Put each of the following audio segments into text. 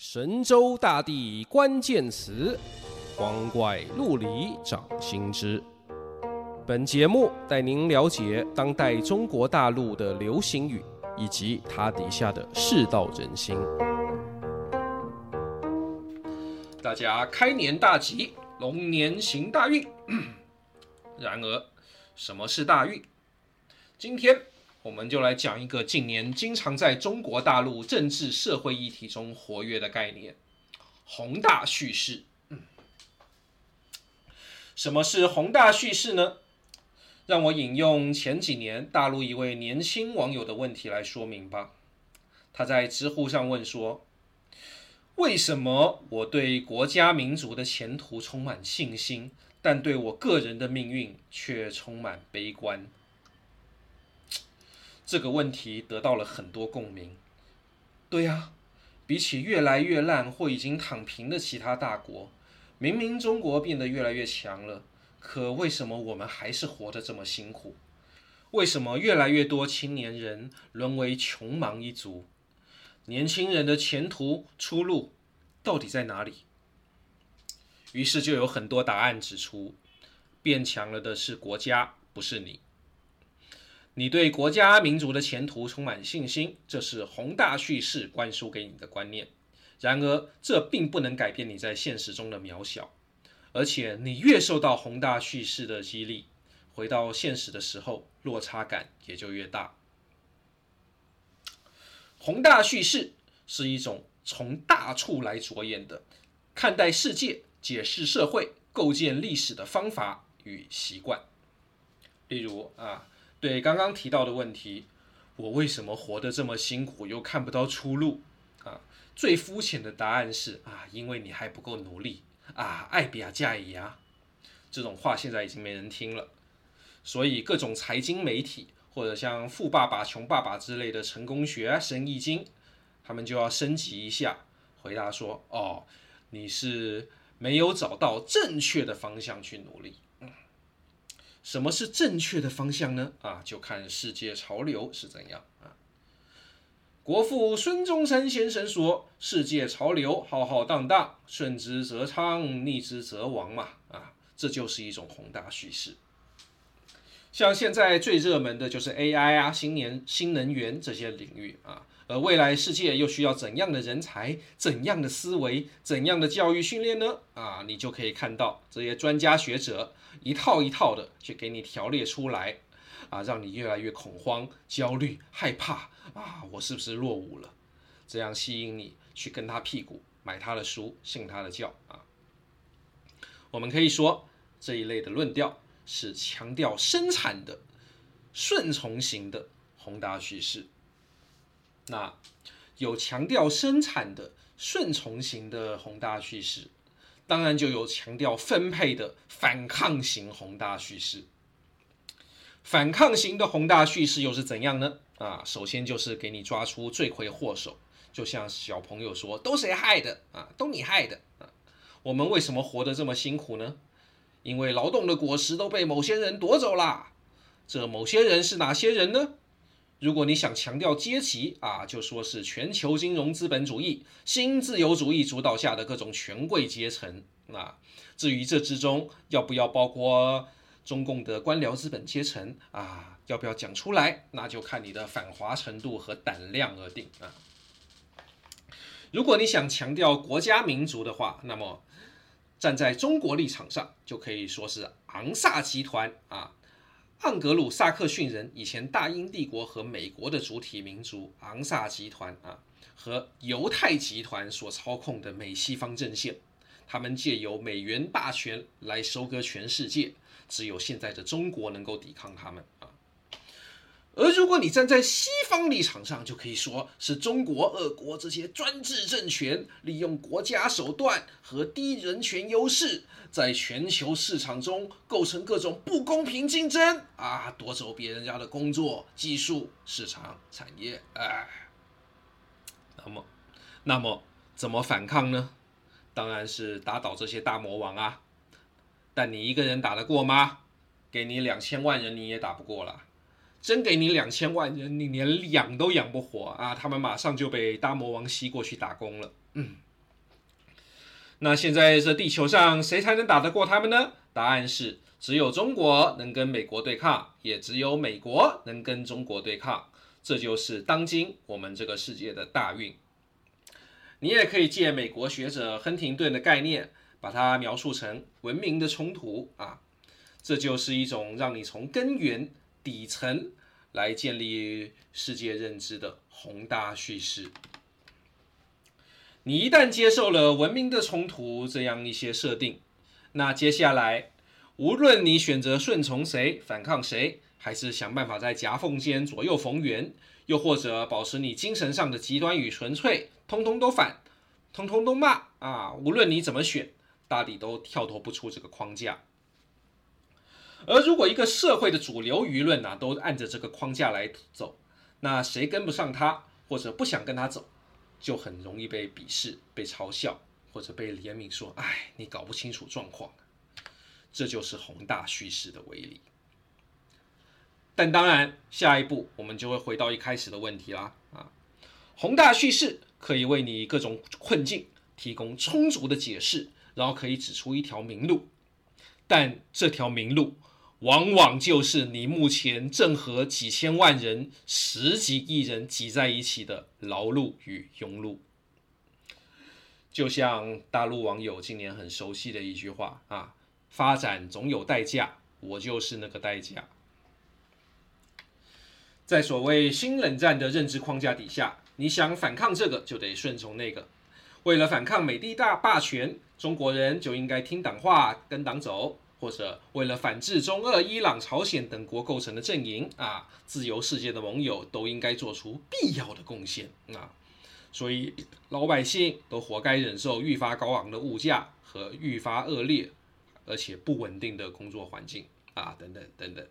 神州大地关键词，光怪陆离掌心之。本节目带您了解当代中国大陆的流行语以及它底下的世道人心。大家开年大吉，龙年行大运。然而，什么是大运？今天。我们就来讲一个近年经常在中国大陆政治社会议题中活跃的概念——宏大叙事。什么是宏大叙事呢？让我引用前几年大陆一位年轻网友的问题来说明吧。他在知乎上问说：“为什么我对国家民族的前途充满信心，但对我个人的命运却充满悲观？”这个问题得到了很多共鸣。对呀，比起越来越烂或已经躺平的其他大国，明明中国变得越来越强了，可为什么我们还是活得这么辛苦？为什么越来越多青年人沦为穷忙一族？年轻人的前途出路到底在哪里？于是就有很多答案指出，变强了的是国家，不是你。你对国家民族的前途充满信心，这是宏大叙事灌输给你的观念。然而，这并不能改变你在现实中的渺小。而且，你越受到宏大叙事的激励，回到现实的时候，落差感也就越大。宏大叙事是一种从大处来着眼的看待世界、解释社会、构建历史的方法与习惯。例如啊。对刚刚提到的问题，我为什么活得这么辛苦又看不到出路？啊，最肤浅的答案是啊，因为你还不够努力啊，爱比亚加一呀。这种话现在已经没人听了，所以各种财经媒体或者像《富爸爸穷爸爸》之类的成功学、生意经，他们就要升级一下，回答说：哦，你是没有找到正确的方向去努力。什么是正确的方向呢？啊，就看世界潮流是怎样啊。国父孙中山先生说：“世界潮流浩浩荡荡，顺之则昌，逆之则亡嘛。”啊，这就是一种宏大叙事。像现在最热门的就是 AI 啊、新年新能源这些领域啊。而未来世界又需要怎样的人才、怎样的思维、怎样的教育训练呢？啊，你就可以看到这些专家学者一套一套的去给你条列出来，啊，让你越来越恐慌、焦虑、害怕啊，我是不是落伍了？这样吸引你去跟他屁股买他的书、信他的教啊。我们可以说这一类的论调是强调生产的、顺从型的宏大叙事。那有强调生产的顺从型的宏大叙事，当然就有强调分配的反抗型宏大叙事。反抗型的宏大叙事又是怎样呢？啊，首先就是给你抓出罪魁祸首，就像小朋友说：“都谁害的？啊，都你害的。”啊，我们为什么活得这么辛苦呢？因为劳动的果实都被某些人夺走了。这某些人是哪些人呢？如果你想强调阶级啊，就说是全球金融资本主义、新自由主义主导下的各种权贵阶层。啊，至于这之中要不要包括中共的官僚资本阶层啊，要不要讲出来，那就看你的反华程度和胆量而定啊。如果你想强调国家民族的话，那么站在中国立场上，就可以说是昂萨集团啊。盎格鲁撒克逊人，以前大英帝国和美国的主体民族昂萨集团啊，和犹太集团所操控的美西方阵线，他们借由美元霸权来收割全世界，只有现在的中国能够抵抗他们。而如果你站在西方立场上，就可以说是中国、俄国这些专制政权利用国家手段和低人权优势，在全球市场中构成各种不公平竞争啊，夺走别人家的工作、技术、市场、产业。哎，那么，那么怎么反抗呢？当然是打倒这些大魔王啊！但你一个人打得过吗？给你两千万人，你也打不过了。真给你两千万人，你连养都养不活啊！他们马上就被大魔王吸过去打工了。嗯，那现在这地球上谁才能打得过他们呢？答案是只有中国能跟美国对抗，也只有美国能跟中国对抗。这就是当今我们这个世界的大运。你也可以借美国学者亨廷顿的概念，把它描述成文明的冲突啊。这就是一种让你从根源底层来建立世界认知的宏大叙事。你一旦接受了文明的冲突这样一些设定，那接下来无论你选择顺从谁、反抗谁，还是想办法在夹缝间左右逢源，又或者保持你精神上的极端与纯粹，通通都反，通通都骂啊！无论你怎么选，大抵都跳脱不出这个框架。而如果一个社会的主流舆论啊，都按着这个框架来走，那谁跟不上他，或者不想跟他走，就很容易被鄙视、被嘲笑，或者被怜悯，说：“哎，你搞不清楚状况。”这就是宏大叙事的威力。但当然，下一步我们就会回到一开始的问题啦。啊，宏大叙事可以为你各种困境提供充足的解释，然后可以指出一条明路。但这条明路，往往就是你目前正和几千万人、十几亿人挤在一起的劳碌与庸碌。就像大陆网友今年很熟悉的一句话啊：“发展总有代价，我就是那个代价。”在所谓新冷战的认知框架底下，你想反抗这个，就得顺从那个。为了反抗美帝大霸权，中国人就应该听党话，跟党走。或者为了反制中俄、伊朗、朝鲜等国构成的阵营啊，自由世界的盟友都应该做出必要的贡献啊，所以老百姓都活该忍受愈发高昂的物价和愈发恶劣而且不稳定的工作环境啊，等等等等。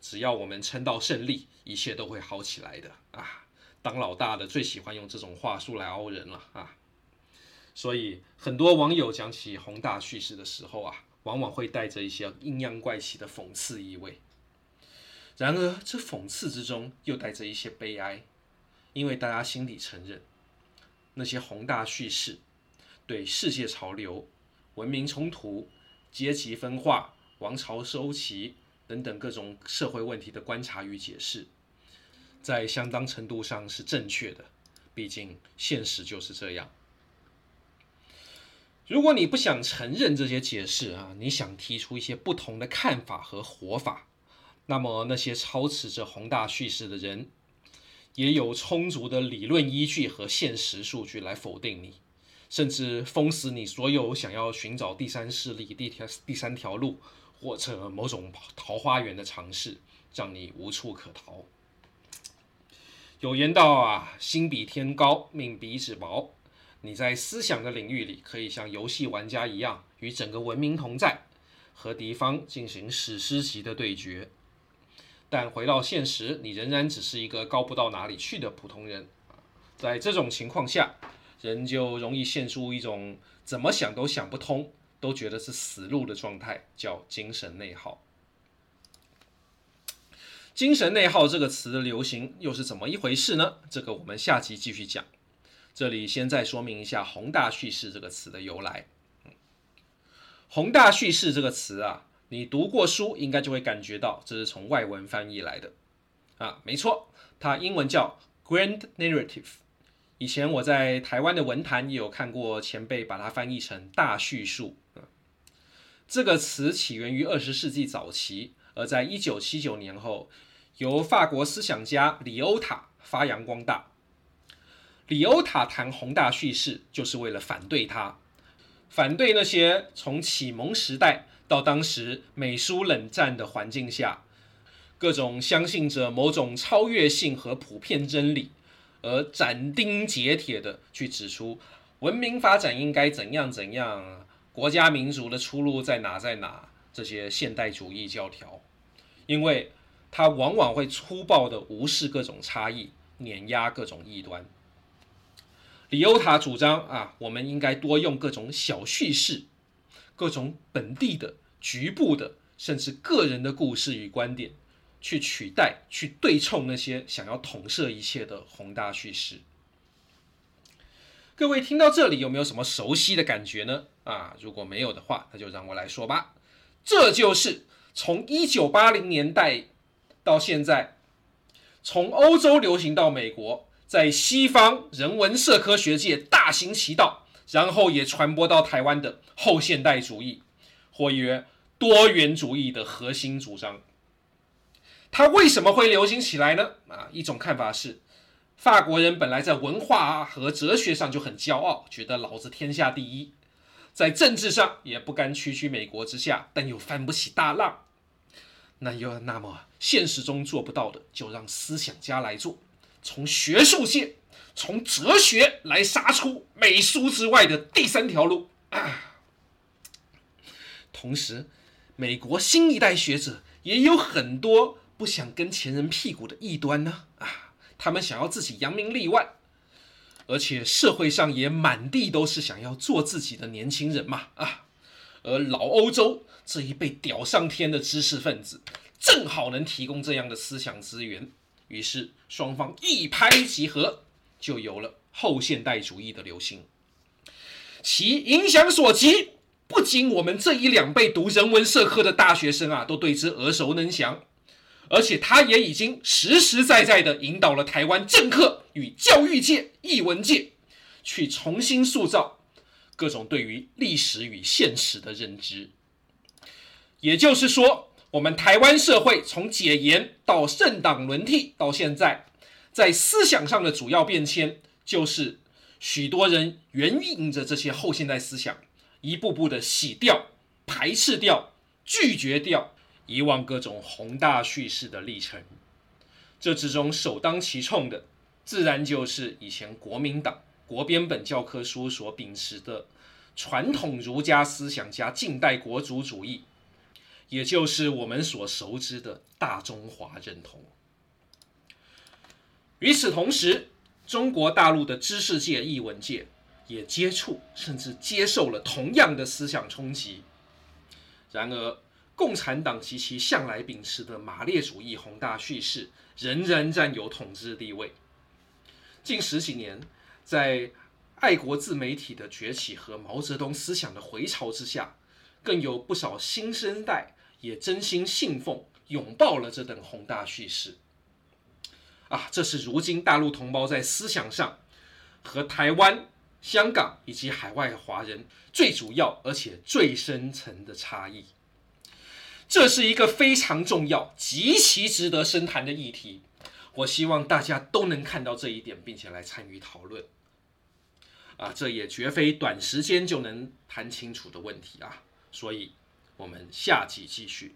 只要我们撑到胜利，一切都会好起来的啊！当老大的最喜欢用这种话术来凹人了啊！所以很多网友讲起宏大叙事的时候啊。往往会带着一些阴阳怪气的讽刺意味，然而这讽刺之中又带着一些悲哀，因为大家心里承认，那些宏大叙事对世界潮流、文明冲突、阶级分化、王朝收齐等等各种社会问题的观察与解释，在相当程度上是正确的，毕竟现实就是这样。如果你不想承认这些解释啊，你想提出一些不同的看法和活法，那么那些操持着宏大叙事的人，也有充足的理论依据和现实数据来否定你，甚至封死你所有想要寻找第三势力、第条第三条路或者某种桃花源的尝试，让你无处可逃。有言道啊，心比天高，命比纸薄。你在思想的领域里，可以像游戏玩家一样，与整个文明同在，和敌方进行史诗级的对决。但回到现实，你仍然只是一个高不到哪里去的普通人。在这种情况下，人就容易陷入一种怎么想都想不通，都觉得是死路的状态，叫精神内耗。精神内耗这个词的流行又是怎么一回事呢？这个我们下集继续讲。这里先再说明一下“宏大叙事”这个词的由来。“宏大叙事”这个词啊，你读过书应该就会感觉到这是从外文翻译来的啊，没错，它英文叫 “Grand Narrative”。以前我在台湾的文坛也有看过前辈把它翻译成“大叙述”。这个词起源于二十世纪早期，而在一九七九年后，由法国思想家李欧塔发扬光大。李欧塔谈宏大叙事，就是为了反对他，反对那些从启蒙时代到当时美苏冷战的环境下，各种相信着某种超越性和普遍真理，而斩钉截铁地去指出文明发展应该怎样怎样，国家民族的出路在哪在哪，这些现代主义教条，因为他往往会粗暴地无视各种差异，碾压各种异端。李欧塔主张啊，我们应该多用各种小叙事，各种本地的、局部的，甚至个人的故事与观点，去取代、去对冲那些想要统摄一切的宏大叙事。各位听到这里有没有什么熟悉的感觉呢？啊，如果没有的话，那就让我来说吧。这就是从一九八零年代到现在，从欧洲流行到美国，在西方人文社科学界大行其道，然后也传播到台湾的后现代主义，或曰多元主义的核心主张。它为什么会流行起来呢？啊，一种看法是。法国人本来在文化和哲学上就很骄傲，觉得老子天下第一，在政治上也不甘屈居美国之下，但又翻不起大浪。那又那么现实中做不到的，就让思想家来做，从学术界、从哲学来杀出美苏之外的第三条路。啊，同时，美国新一代学者也有很多不想跟前人屁股的异端呢。啊。他们想要自己扬名立万，而且社会上也满地都是想要做自己的年轻人嘛啊！而老欧洲这一被屌上天的知识分子，正好能提供这样的思想资源，于是双方一拍即合，就有了后现代主义的流行。其影响所及，不仅我们这一两辈读人文社科的大学生啊，都对之耳熟能详。而且他也已经实实在在地引导了台湾政客与教育界、艺文界，去重新塑造各种对于历史与现实的认知。也就是说，我们台湾社会从解严到政党轮替到现在，在思想上的主要变迁，就是许多人援引着这些后现代思想，一步步的洗掉、排斥掉、拒绝掉。遗忘各种宏大叙事的历程，这之中首当其冲的，自然就是以前国民党国编本教科书所秉持的传统儒家思想加近代国族主义，也就是我们所熟知的大中华认同。与此同时，中国大陆的知识界、艺文界也接触甚至接受了同样的思想冲击。然而，共产党及其向来秉持的马列主义宏大叙事，仍然占有统治地位。近十几年，在爱国自媒体的崛起和毛泽东思想的回潮之下，更有不少新生代也真心信奉、拥抱了这等宏大叙事。啊，这是如今大陆同胞在思想上和台湾、香港以及海外华人最主要而且最深层的差异。这是一个非常重要、极其值得深谈的议题，我希望大家都能看到这一点，并且来参与讨论。啊，这也绝非短时间就能谈清楚的问题啊，所以我们下期继续。